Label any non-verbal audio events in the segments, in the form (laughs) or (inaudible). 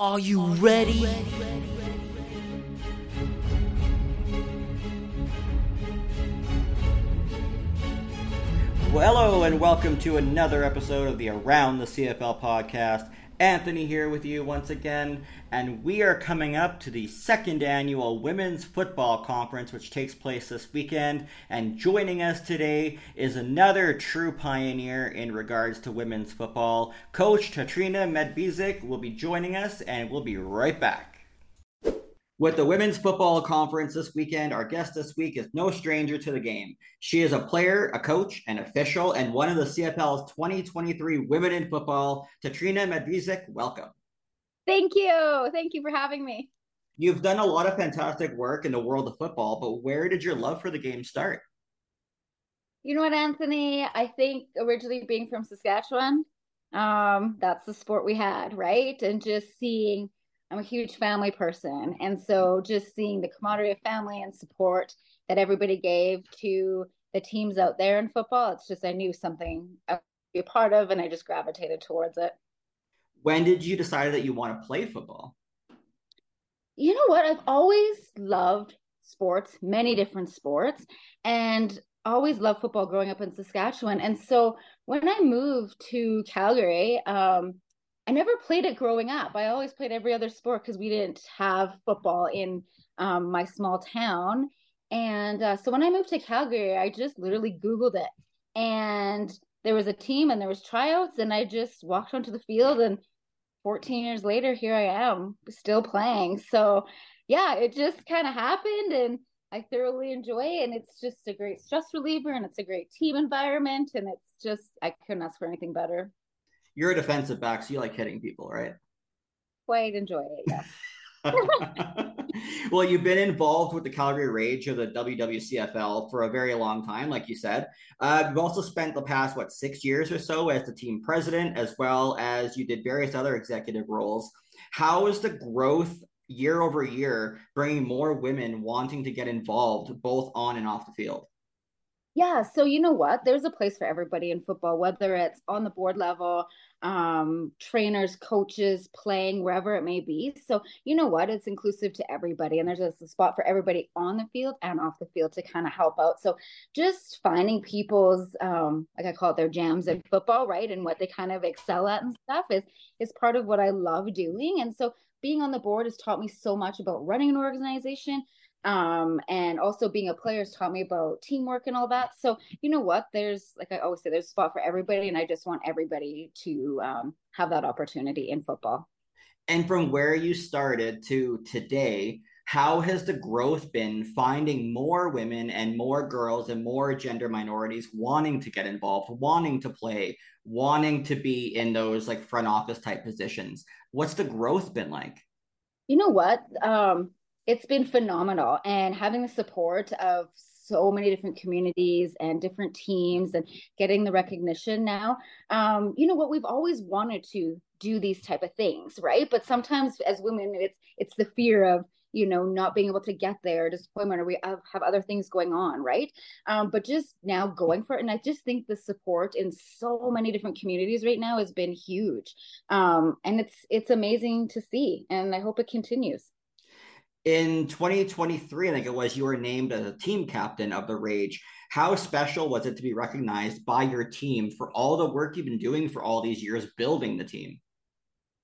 Are you ready? Well, hello and welcome to another episode of the Around the CFL podcast. Anthony here with you once again, and we are coming up to the second annual Women's Football Conference, which takes place this weekend. And joining us today is another true pioneer in regards to women's football. Coach Tatrina Medvescek will be joining us, and we'll be right back. With the Women's Football Conference this weekend, our guest this week is no stranger to the game. She is a player, a coach, an official, and one of the CFL's 2023 Women in Football. Tatrina Medvescek, welcome. Thank you. Thank you for having me. You've done a lot of fantastic work in the world of football, but where did your love for the game start? You know what, Anthony? I think originally being from Saskatchewan, um, that's the sport we had, right? And just seeing I'm a huge family person. And so just seeing the camaraderie of family and support that everybody gave to the teams out there in football, it's just I knew something I would be a part of and I just gravitated towards it. When did you decide that you want to play football? You know what? I've always loved sports, many different sports, and always loved football growing up in Saskatchewan. And so when I moved to Calgary, um, I never played it growing up. I always played every other sport because we didn't have football in um, my small town. And uh, so when I moved to Calgary, I just literally Googled it. And there was a team and there was tryouts and I just walked onto the field and 14 years later, here I am still playing. So yeah, it just kind of happened and I thoroughly enjoy it. And it's just a great stress reliever and it's a great team environment. And it's just, I couldn't ask for anything better you're a defensive back, so you like hitting people, right? Quite enjoy it, yes. (laughs) well, you've been involved with the Calgary Rage of the WWCFL for a very long time, like you said. Uh, you've also spent the past, what, six years or so as the team president, as well as you did various other executive roles. How is the growth year over year bringing more women wanting to get involved both on and off the field? Yeah, so you know what? There's a place for everybody in football, whether it's on the board level, um, trainers, coaches, playing, wherever it may be. So you know what? It's inclusive to everybody, and there's a, spot for everybody on the field and off the field to kind of help out. So just finding people's, um, like I call it, their jams in football, right, and what they kind of excel at and stuff is is part of what I love doing. And so being on the board has taught me so much about running an organization um and also being a player has taught me about teamwork and all that. So you know what? There's like i always say there's a spot for everybody and i just want everybody to um, have that opportunity in football. And from where you started to today how has the growth been finding more women and more girls and more gender minorities wanting to get involved wanting to play wanting to be in those like front office type positions? What's the growth been like? You know what? Um it's been phenomenal and having the support of so many different communities and different teams and getting the recognition now um, you know what we've always wanted to do these type of things right? But sometimes as women it's it's the fear of you know not being able to get there disappointment or we have, have other things going on right? Um, but just now going for it and i just think the support in so many different communities right now has been huge. Um, and it's it's amazing to see and i hope it continues in 2023, I think it was, you were named as a team captain of the Rage. How special was it to be recognized by your team for all the work you've been doing for all these years building the team?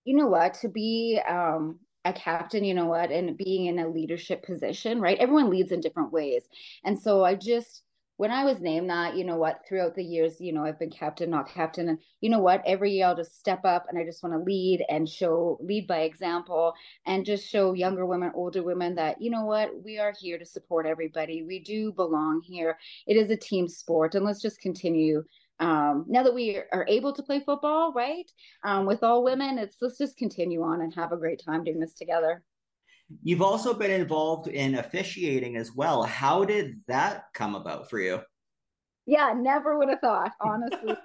You know what? To be um, a captain, you know what, and being in a leadership position, right? Everyone leads in different ways. And so I just, when I was named that, you know what, throughout the years, you know, I've been captain, not captain. And you know what, every year I'll just step up and I just want to lead and show, lead by example and just show younger women, older women that, you know what, we are here to support everybody. We do belong here. It is a team sport. And let's just continue. Um, now that we are able to play football, right, um, with all women, it's let's just continue on and have a great time doing this together. You've also been involved in officiating as well. How did that come about for you? Yeah, never would have thought, (laughs) honestly.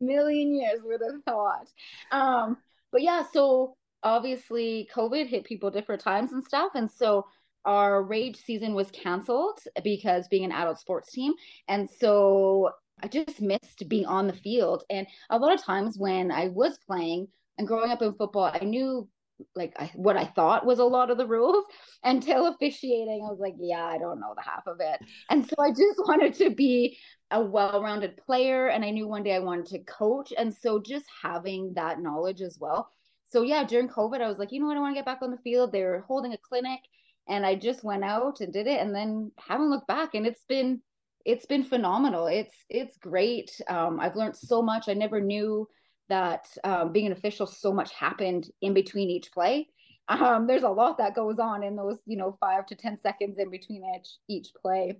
Million years would have thought. Um, but yeah, so obviously COVID hit people different times and stuff. And so our rage season was canceled because being an adult sports team. And so I just missed being on the field. And a lot of times when I was playing and growing up in football, I knew like I, what I thought was a lot of the rules (laughs) until officiating. I was like, yeah, I don't know the half of it. And so I just (laughs) wanted to be a well-rounded player and I knew one day I wanted to coach and so just having that knowledge as well. So yeah, during COVID I was like, you know what, I want to get back on the field. They were holding a clinic and I just went out and did it and then haven't looked back and it's been it's been phenomenal. It's it's great. Um, I've learned so much. I never knew that um, being an official, so much happened in between each play. Um, there's a lot that goes on in those, you know, five to ten seconds in between each each play.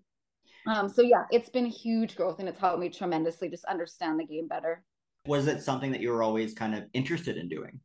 Um, so yeah, it's been huge growth, and it's helped me tremendously just understand the game better. Was it something that you were always kind of interested in doing?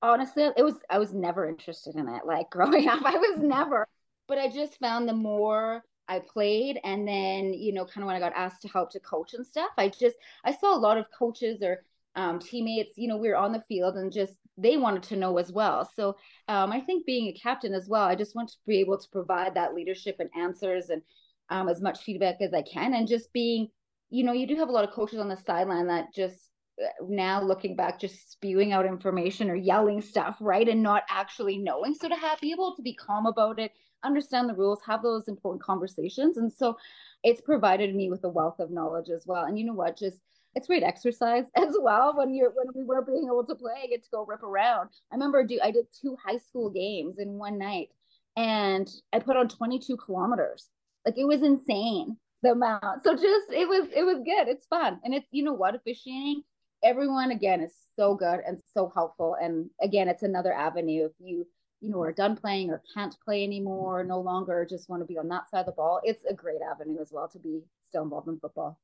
Honestly, it was. I was never interested in it. Like (laughs) growing up, I was never. But I just found the more I played and then, you know, kind of when I got asked to help to coach and stuff, I just I saw a lot of coaches or um, teammates, you know, we were on the field and just they wanted to know as well. So um, I think being a captain as well, I just want to be able to provide that leadership and answers and um, as much feedback as I can. And just being, you know, you do have a lot of coaches on the sideline that just uh, now looking back, just spewing out information or yelling stuff, right? And not actually knowing. So to have be able to be calm about it understand the rules, have those important conversations. And so it's provided me with a wealth of knowledge as well. And you know what? Just it's great exercise (laughs) as well when you're when we were being able to play, I get to go rip around. I remember do I did two high school games in one night and I put on 22 kilometers. Like it was insane the amount. So just it was it was good. It's fun. And it's you know what, officiating, everyone again is so good and so helpful. And again, it's another avenue if you you know, are done playing or can't play anymore, no longer just want to be on that side of the ball, it's a great avenue as well to be still involved in football.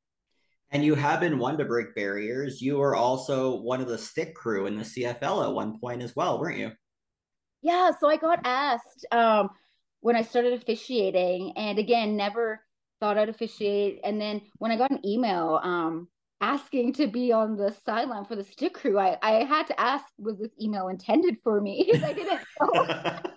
And you have been one to break barriers. You were also one of the stick crew in the CFL at one point as well, weren't you? Yeah, so I got asked um, when I started officiating, and again, never thought I'd officiate. And then when I got an email um, asking to be on the sideline for the stick crew, I, I had to ask, was this email intended for me? (laughs) I didn't know, (laughs)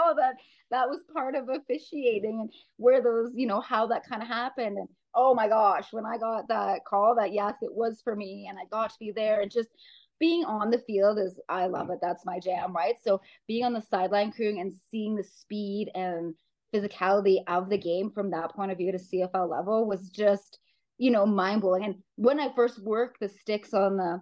know that that was part of officiating and where those, you know, how that kind of happened. And oh my gosh, when I got that call that yes, it was for me and I got to be there and just being on the field is I love it. That's my jam, right? So being on the sideline crewing and seeing the speed and physicality of the game from that point of view to CFL level was just you know, mind blowing. And when I first worked the sticks on the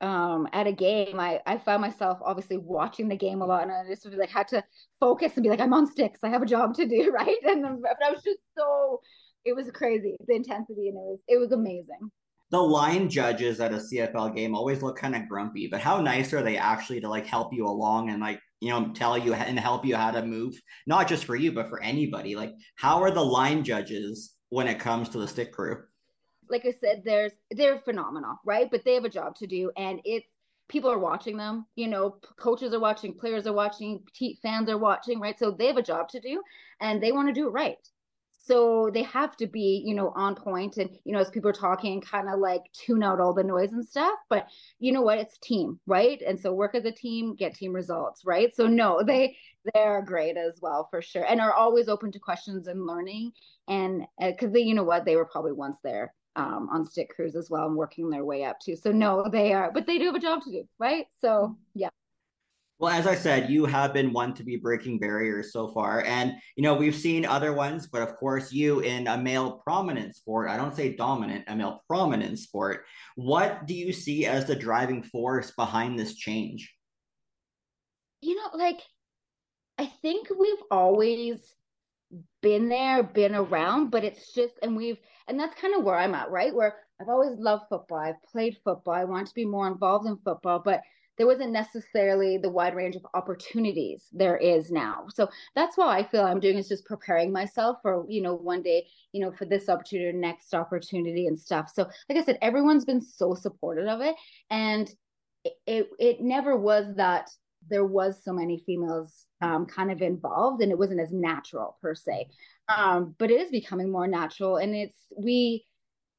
um at a game, I I found myself obviously watching the game a lot, and I just like had to focus and be like, I'm on sticks, I have a job to do, (laughs) right? And then, but I was just so it was crazy the intensity, and it was it was amazing. The line judges at a CFL game always look kind of grumpy, but how nice are they actually to like help you along and like you know tell you and help you how to move, not just for you but for anybody. Like how are the line judges when it comes to the stick crew? Like I said, there's they're phenomenal, right? But they have a job to do, and it's people are watching them. You know, coaches are watching, players are watching, fans are watching, right? So they have a job to do, and they want to do it right. So they have to be, you know, on point and, you know, as people are talking, kind of like tune out all the noise and stuff. But you know what? It's team, right? And so work as a team, get team results, right? So no, (laughs) they they're great as well for sure, and are always open to questions and learning. And because uh, they, you know what, they were probably once there um, on stick crews as well and working their way up too. So no, they are, but they do have a job to do, right? So yeah. Well, as I said, you have been one to be breaking barriers so far. And, you know, we've seen other ones, but of course, you in a male prominent sport, I don't say dominant, a male prominent sport. What do you see as the driving force behind this change? You know, like, I think we've always been there, been around, but it's just, and we've, and that's kind of where I'm at, right? Where I've always loved football. I've played football. I want to be more involved in football, but there wasn't necessarily the wide range of opportunities there is now. So that's what I feel I'm doing is just preparing myself for, you know, one day, you know, for this opportunity, next opportunity and stuff. So like I said, everyone's been so supportive of it. And it, it, it never was that there was so many females um, kind of involved and it wasn't as natural per se. Um, but it is becoming more natural and it's we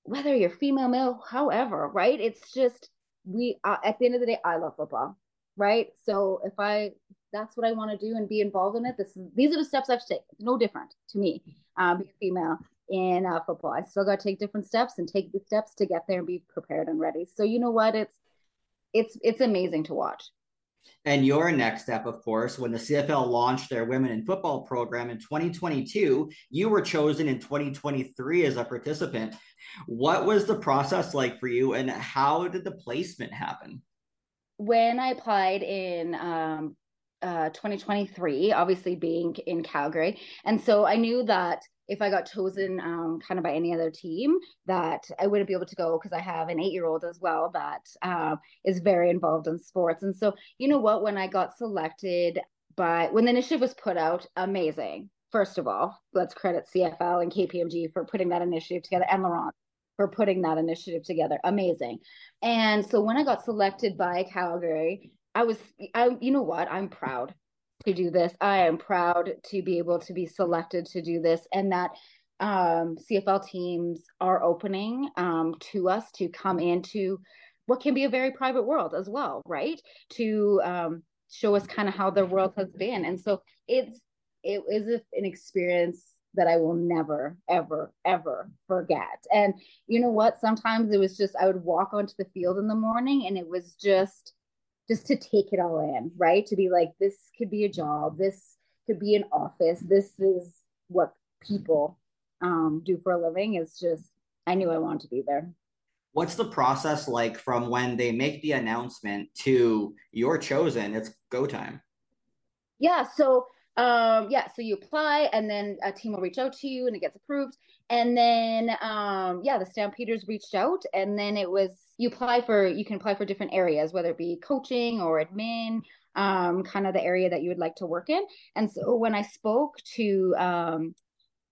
whether you're female male however right? It's just we uh, at the end of the day i love football right? So if i that's what i want to do and be involved in it this is these are the steps i have to take it's no different to me um, being female in uh, football. I still got to take different steps and take the steps to get there and be prepared and ready. So you know what? It's it's it's amazing to watch And your next step, of course, when the CFL launched their women in football program in 2022, you were chosen in 2023 as a participant. What was the process like for you, and how did the placement happen? When I applied in um, uh, 2023, obviously being in Calgary, and so I knew that if I got chosen um, kind of by any other team, that I wouldn't be able to go because I have an eight year old as well that uh, is very involved in sports. And so, you know what, when I got selected by, when the initiative was put out, amazing. First of all, let's credit CFL and KPMG for putting that initiative together and Laurent for putting that initiative together. Amazing. And so when I got selected by Calgary, I was, I, you know what, I'm proud to do this. I am proud to be able to be selected to do this and that um, CFL teams are opening um, to us to come into what can be a very private world as well, right? To um, show us kind of how the world has been. And so it's, it is an experience that I will never, ever, ever forget. And you know what? Sometimes it was just, I would walk onto the field in the morning and it was just, just to take it all in, right? To be like, this could be a job, this could be an office, this is what people um, do for a living. It's just, I knew I wanted to be there. What's the process like from when they make the announcement to you're chosen? It's go time. Yeah. So um yeah so you apply and then a team will reach out to you and it gets approved. And then um yeah the stampeders reached out and then it was you apply for you can apply for different areas whether it be coaching or admin um kind of the area that you would like to work in. And so when i spoke to um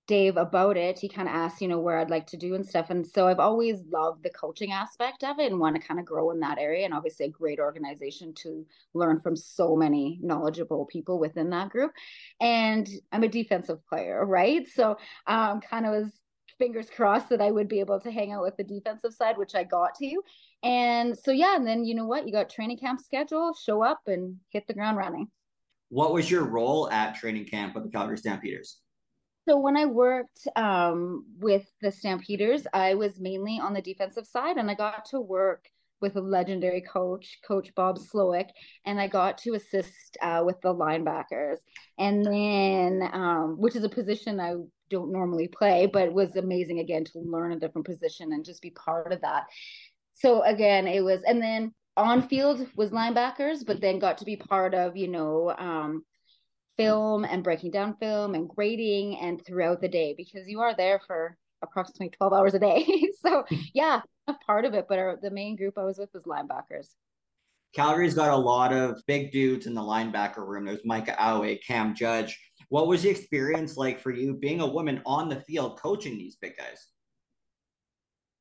Dave about it, he kind of asked, you know, where I'd like to do and stuff. And so I've always loved the coaching aspect of it and want to kind of grow in that area. And obviously, a great organization to learn from so many knowledgeable people within that group. And I'm a defensive player, right? So um, kind of was fingers crossed that I would be able to hang out with the defensive side, which I got to. And so, yeah, and then you know what? You got training camp schedule, show up and hit the ground running. What was your role at training camp with the Calgary Stampeders? So when I worked um, with the Stampeders, I was mainly on the defensive side, and I got to work with a legendary coach, Coach Bob Slowik, and I got to assist uh, with the linebackers. And then, um, which is a position I don't normally play, but it was amazing again to learn a different position and just be part of that. So again, it was, and then on field was linebackers, but then got to be part of, you know, um, film and breaking down film and grading and throughout the day because you are there for approximately 12 hours a day. (laughs) so (laughs) yeah, a part of it, but our, the main group I was with was linebackers. Calgary's got a lot of big dudes in the linebacker room. There's Micah Awe, Cam Judge. What was the experience like for you being a woman on the field coaching these big guys?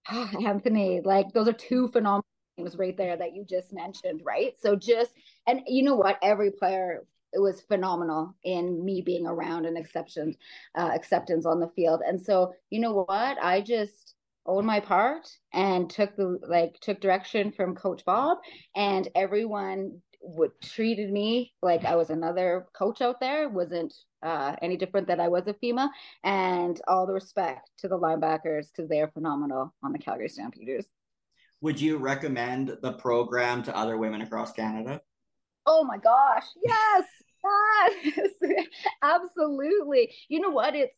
(sighs) Anthony, like those are two phenomenal things right there that you just mentioned, right? So just and you know what, every player it was phenomenal in me being around and acceptance uh, acceptance on the field and so you know what i just owned my part and took the like took direction from coach bob and everyone would treated me like i was another coach out there wasn't uh, any different that i was a FEMA and all the respect to the linebackers because they are phenomenal on the calgary stampeders would you recommend the program to other women across canada Oh my gosh. Yes. Yes. (laughs) Absolutely. You know what? It's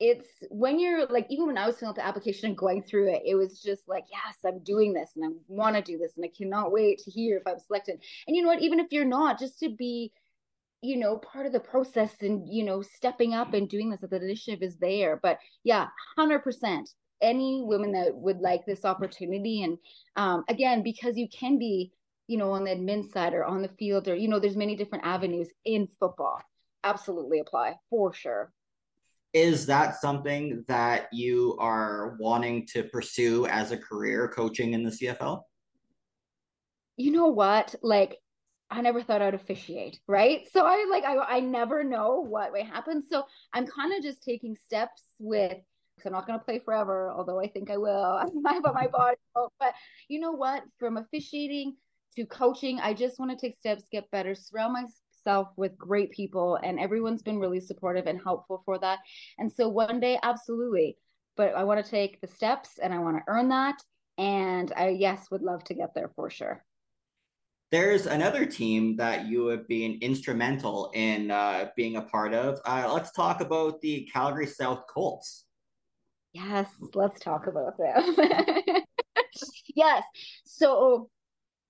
it's when you're like even when I was filling out the application and going through it, it was just like, yes, I'm doing this and I want to do this and I cannot wait to hear if I'm selected. And you know what? Even if you're not, just to be, you know, part of the process and you know, stepping up and doing this, that the initiative is there. But yeah, hundred percent. Any women that would like this opportunity, and um, again, because you can be you know, on the admin side or on the field, or, you know, there's many different avenues in football. Absolutely apply for sure. Is that something that you are wanting to pursue as a career coaching in the CFL? You know what? Like, I never thought I'd officiate, right? So I like I I never know what may happen. So I'm kind of just taking steps with I'm not going to play forever, although I think I will. (laughs) but my body. But you know what? From officiating to coaching. I just want to take steps, get better, surround myself with great people, and everyone's been really supportive and helpful for that. And so one day, absolutely. But I want to take the steps and I want to earn that. And I, yes, would love to get there for sure. There's another team that you have been instrumental in uh, being a part of. Uh, let's talk about the Calgary South Colts. Yes, let's talk about them. (laughs) yes. So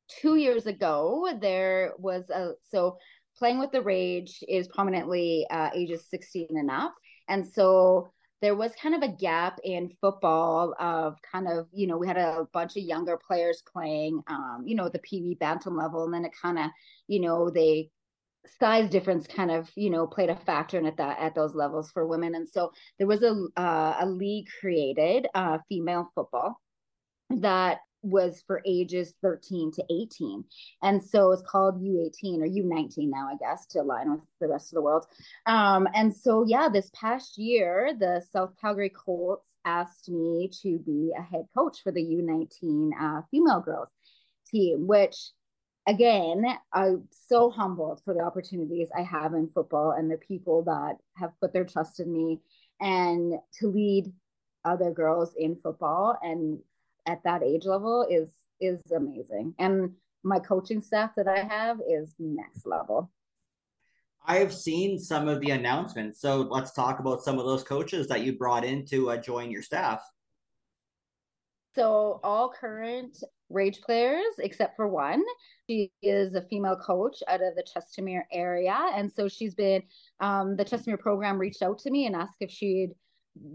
two years ago, there was a so playing with the rage is prominently uh, ages 16 and up. And so there was kind of a gap in football of kind of, you know, we had a bunch of younger players playing, um, you know, the PB Bantam level. And then it kind of, you know, they size difference kind of you know played a factor in at that at those levels for women and so there was a uh, a league created uh, female football that was for ages 13 to 18 and so it's called u18 or u19 now i guess to align with the rest of the world. Um, and so yeah this past year the south calgary colts asked me to be a head coach for the u19 uh, female girls team which again, I'm so humbled for the opportunities I have in football and the people that have put their trust in me and to lead other girls in football and at that age level is is amazing. And my coaching staff that I have is next level. I've seen some of the announcements. So let's talk about some of those coaches that you brought in to uh, join your staff. So all current Rage players, except for one. She is a female coach out of the Chestermere area. And so she's been, um, the Chestermere program reached out to me and asked if she'd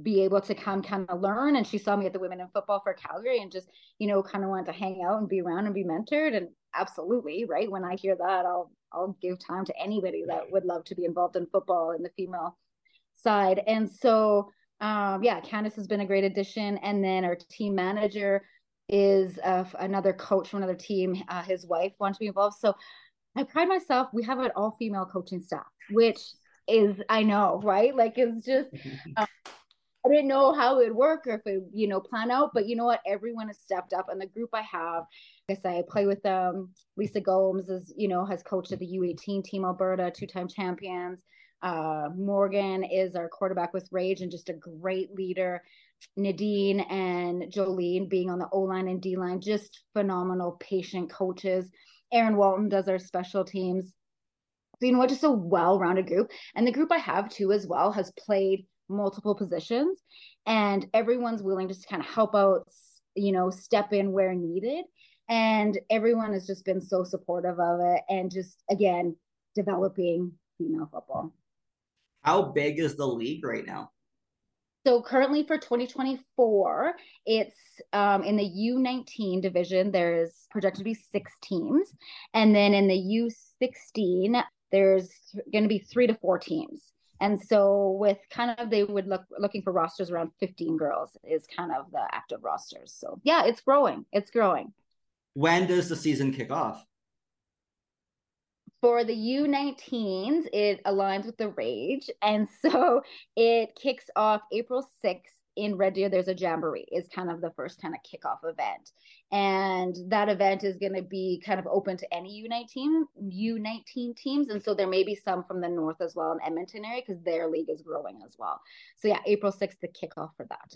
be able to come kind of learn. And she saw me at the Women in Football for Calgary and just, you know, kind of wanted to hang out and be around and be mentored. And absolutely, right. When I hear that, I'll, I'll give time to anybody that would love to be involved in football in the female side. And so, um, yeah, Candice has been a great addition. And then our team manager, is uh, another coach from another team. Uh, his wife wants to be involved. So I pride myself. We have an all female coaching staff, which is I know right. Like it's just uh, I didn't know how it would work or if it you know plan out. But you know what? Everyone has stepped up, and the group I have. I say, I play with them. Lisa Gomes is you know has coached at the U18 team Alberta, two time champions. Uh, Morgan is our quarterback with Rage and just a great leader. Nadine and Jolene being on the O line and D line, just phenomenal patient coaches. Erin Walton does our special teams. So, you know what, just a well rounded group. And the group I have too, as well, has played multiple positions and everyone's willing to kind of help out, you know, step in where needed. And everyone has just been so supportive of it and just, again, developing female football. How big is the league right now? So currently for 2024, it's um, in the U19 division, there's projected to be six teams. And then in the U16, there's going to be three to four teams. And so with kind of they would look looking for rosters around 15 girls is kind of the active rosters. So yeah, it's growing. It's growing. When does the season kick off? for the U19s, it aligns with the Rage. And (laughs) so it kicks off April 6th in Red Deer. There's a Jamboree, is kind of the first kind of kickoff event. And that event is going to be kind of open to any U19, U19 teams. And so there may be some from the North as well in Edmonton area because their league is growing as well. So yeah, April 6th, the kickoff for that.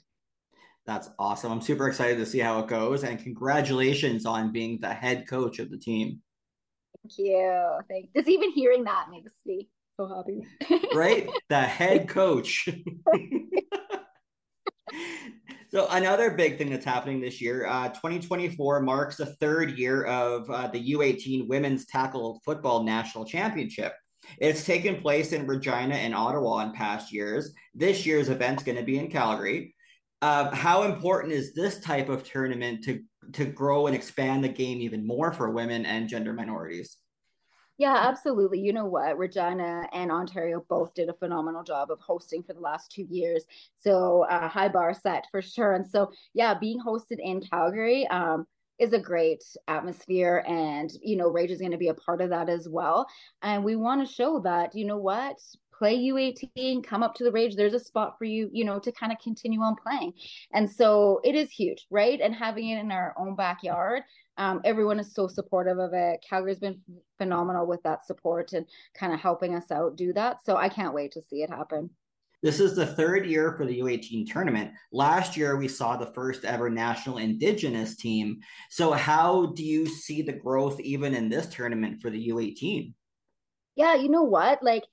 That's awesome. I'm super excited to see how it goes. And congratulations on being the head coach of the team. Thank you. Thank just even hearing that makes me so happy. right? (laughs) The head coach. (laughs) so another big thing that's happening this year, uh, 2024 marks the third year of uh, the U18 Women's Tackle Football National Championship. It's taken place in Regina and Ottawa in past years. This year's event's going to be in Calgary. Uh, how important is this type of tournament to to grow and expand the game even more for women and gender minorities. Yeah, absolutely. You know what? Regina and Ontario both did a phenomenal job of hosting for the last two years. So, uh, high bar set for sure. And so, yeah, being hosted in Calgary um, is a great atmosphere. And, you know, Rage is going to be a part of that as well. And we want to show that, you know what? play U18, come up to the rage. There's a spot for you, you know, to kind of continue on playing. And so it is huge, right? And having it in our own backyard, um, everyone is so supportive of it. Calgary's been phenomenal with that support and kind of helping us out do that. So I can't wait to see it happen. This is the third year for the U18 tournament. Last year, we saw the first ever national Indigenous team. So, how do you see the growth even in this tournament for the U18? Yeah, you know what? Like,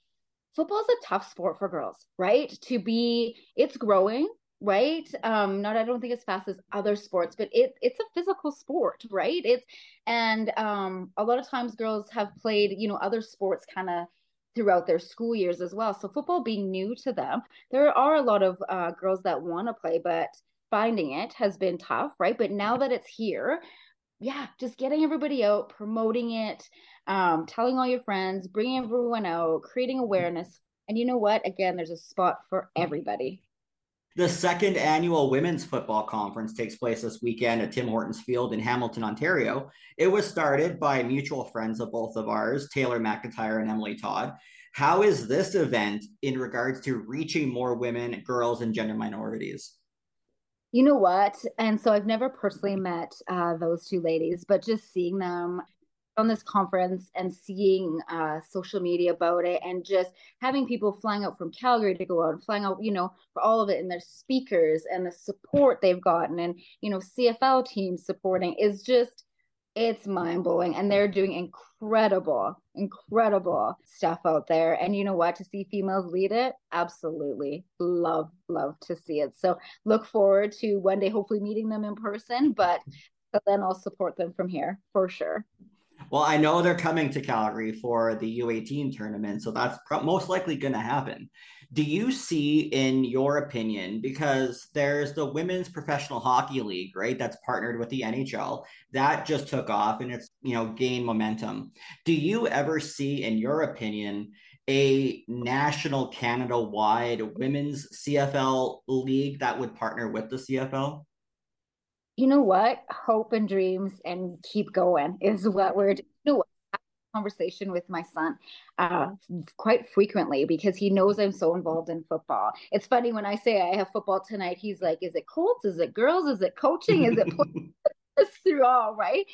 football is a tough sport for girls, right? To be, it's growing, right? Um, not I don't think as fast as other sports, but it it's a physical sport, right? It's and um, a lot of times girls have played, you know, other sports kind of throughout their school years as well. So football being new to them, there are a lot of uh, girls that want to play, but finding it has been tough, right? But now that it's here, yeah, just getting everybody out, promoting it, um, telling all your friends, bringing everyone out, creating awareness. And you know what? Again, there's a spot for everybody. The second annual women's football conference takes place this weekend at Tim Hortons Field in Hamilton, Ontario. It was started by mutual friends of both of ours, Taylor McIntyre and Emily Todd. How is this event in regards to reaching more women, girls, and gender minorities? You know what? And so I've never personally met uh, those two ladies, but just seeing them on this conference and seeing uh, social media about it and just having people flying out from Calgary to go out and flying out, you know, for all of it and their speakers and the support they've gotten and, you know, CFL teams supporting is just, it's mind blowing. And they're doing incredible, incredible stuff out there. And you know what? To see females lead it, absolutely love, love to see it. So look forward to one day hopefully meeting them in person, but then I'll support them from here for sure. Well, I know they're coming to Calgary for the U18 tournament, so that's pro- most likely going to happen. Do you see, in your opinion, because there's the Women's Professional Hockey League, right? That's partnered with the NHL. That just took off and it's, you know, gained momentum. Do you ever see, in your opinion, a national Canada wide women's CFL league that would partner with the CFL? You know what? Hope and dreams and keep going is what we're doing. You know, conversation with my son uh, quite frequently because he knows I'm so involved in football. It's funny when I say I have football tonight, he's like, is it Colts? Is it girls? Is it coaching? Is it (laughs) (laughs) through all right?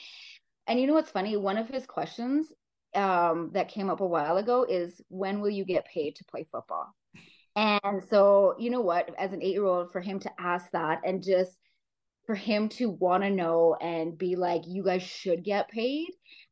And you know what's funny? One of his questions um, that came up a while ago is when will you get paid to play football? And so, you know what, as an eight year old, for him to ask that and just for him to want to know and be like you guys should get paid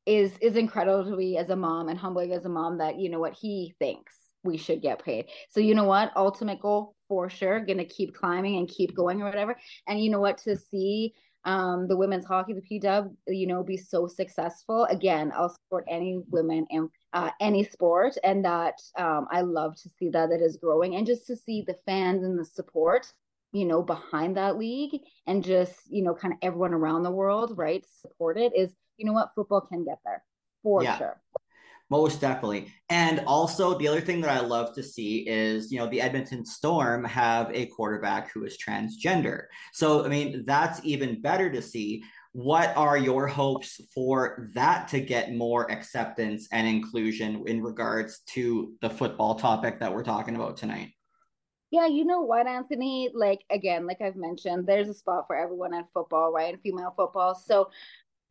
is is incredible to me as a mom and humbling as a mom that you know what he thinks we should get paid so you know what ultimate goal for sure gonna keep climbing and keep going or whatever and you know what to see um, the women's hockey, the PW, you know, be so successful. Again, I'll support any women in uh, any sport, and that um, I love to see that it is growing, and just to see the fans and the support you know, behind that league and just, you know, kind of everyone around the world, right, support it is, you know what, football can get there for yeah. sure. Most definitely. And also, the other thing that I love to see is, you know, the Edmonton Storm have a quarterback who is transgender. So, I mean, that's even better to see. What are your hopes for that to get more acceptance and inclusion in regards to the football topic that we're talking about tonight? Yeah, you know what, Anthony? Like again, like I've mentioned, there's a spot for everyone in football, right? In female football. So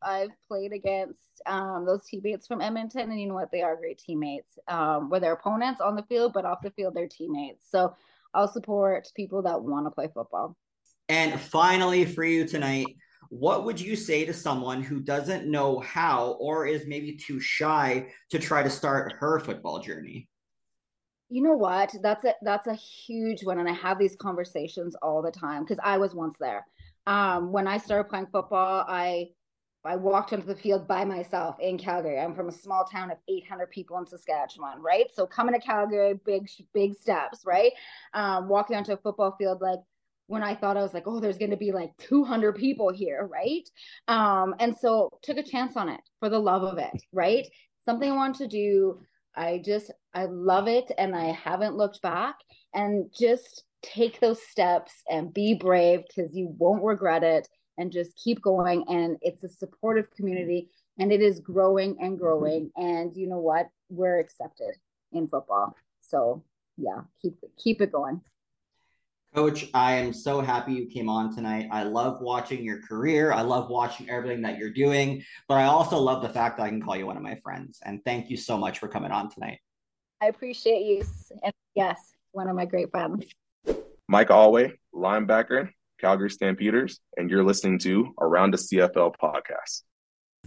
I've played against um, those teammates from Edmonton, and you know what? They are great teammates. Um, where their opponents on the field, but off the field, they're teammates. So I'll support people that want to play football. And finally, for you tonight, what would you say to someone who doesn't know how or is maybe too shy to try to start her football journey? You know what? That's a that's a huge one, and I have these conversations all the time because I was once there. Um, when I started playing football, I I walked onto the field by myself in Calgary. I'm from a small town of 800 people in Saskatchewan, right? So coming to Calgary, big big steps, right? Um, walking onto a football field, like when I thought I was like, oh, there's going to be like 200 people here, right? Um, and so took a chance on it for the love of it, right? Something I wanted to do. I just I love it and I haven't looked back and just take those steps and be brave because you won't regret it and just keep going and it's a supportive community and it is growing and growing and you know what we're accepted in football so yeah keep keep it going Coach, I am so happy you came on tonight. I love watching your career. I love watching everything that you're doing, but I also love the fact that I can call you one of my friends. And thank you so much for coming on tonight. I appreciate you. And yes, one of my great friends. Micah Awe, linebacker, Calgary Stampeders, and you're listening to Around the CFL podcast.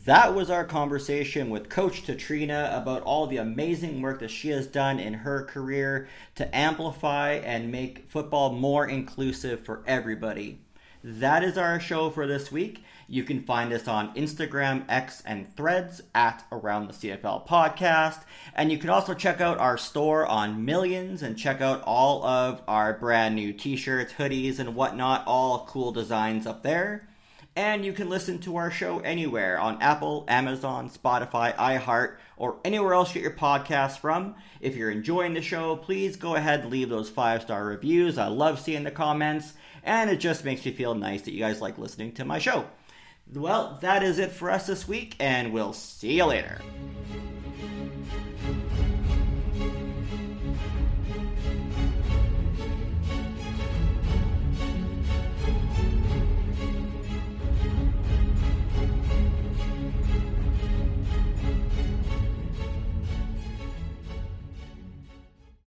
That was our conversation with Coach Tatrina about all the amazing work that she has done in her career to amplify and make football more inclusive for everybody. That is our show for this week. You can find us on Instagram, X, and Threads at Around the CFL Podcast. And you can also check out our store on Millions and check out all of our brand new t shirts, hoodies, and whatnot. All cool designs up there. And you can listen to our show anywhere on Apple, Amazon, Spotify, iHeart, or anywhere else you get your podcasts from. If you're enjoying the show, please go ahead and leave those five star reviews. I love seeing the comments, and it just makes me feel nice that you guys like listening to my show. Well, that is it for us this week, and we'll see you later.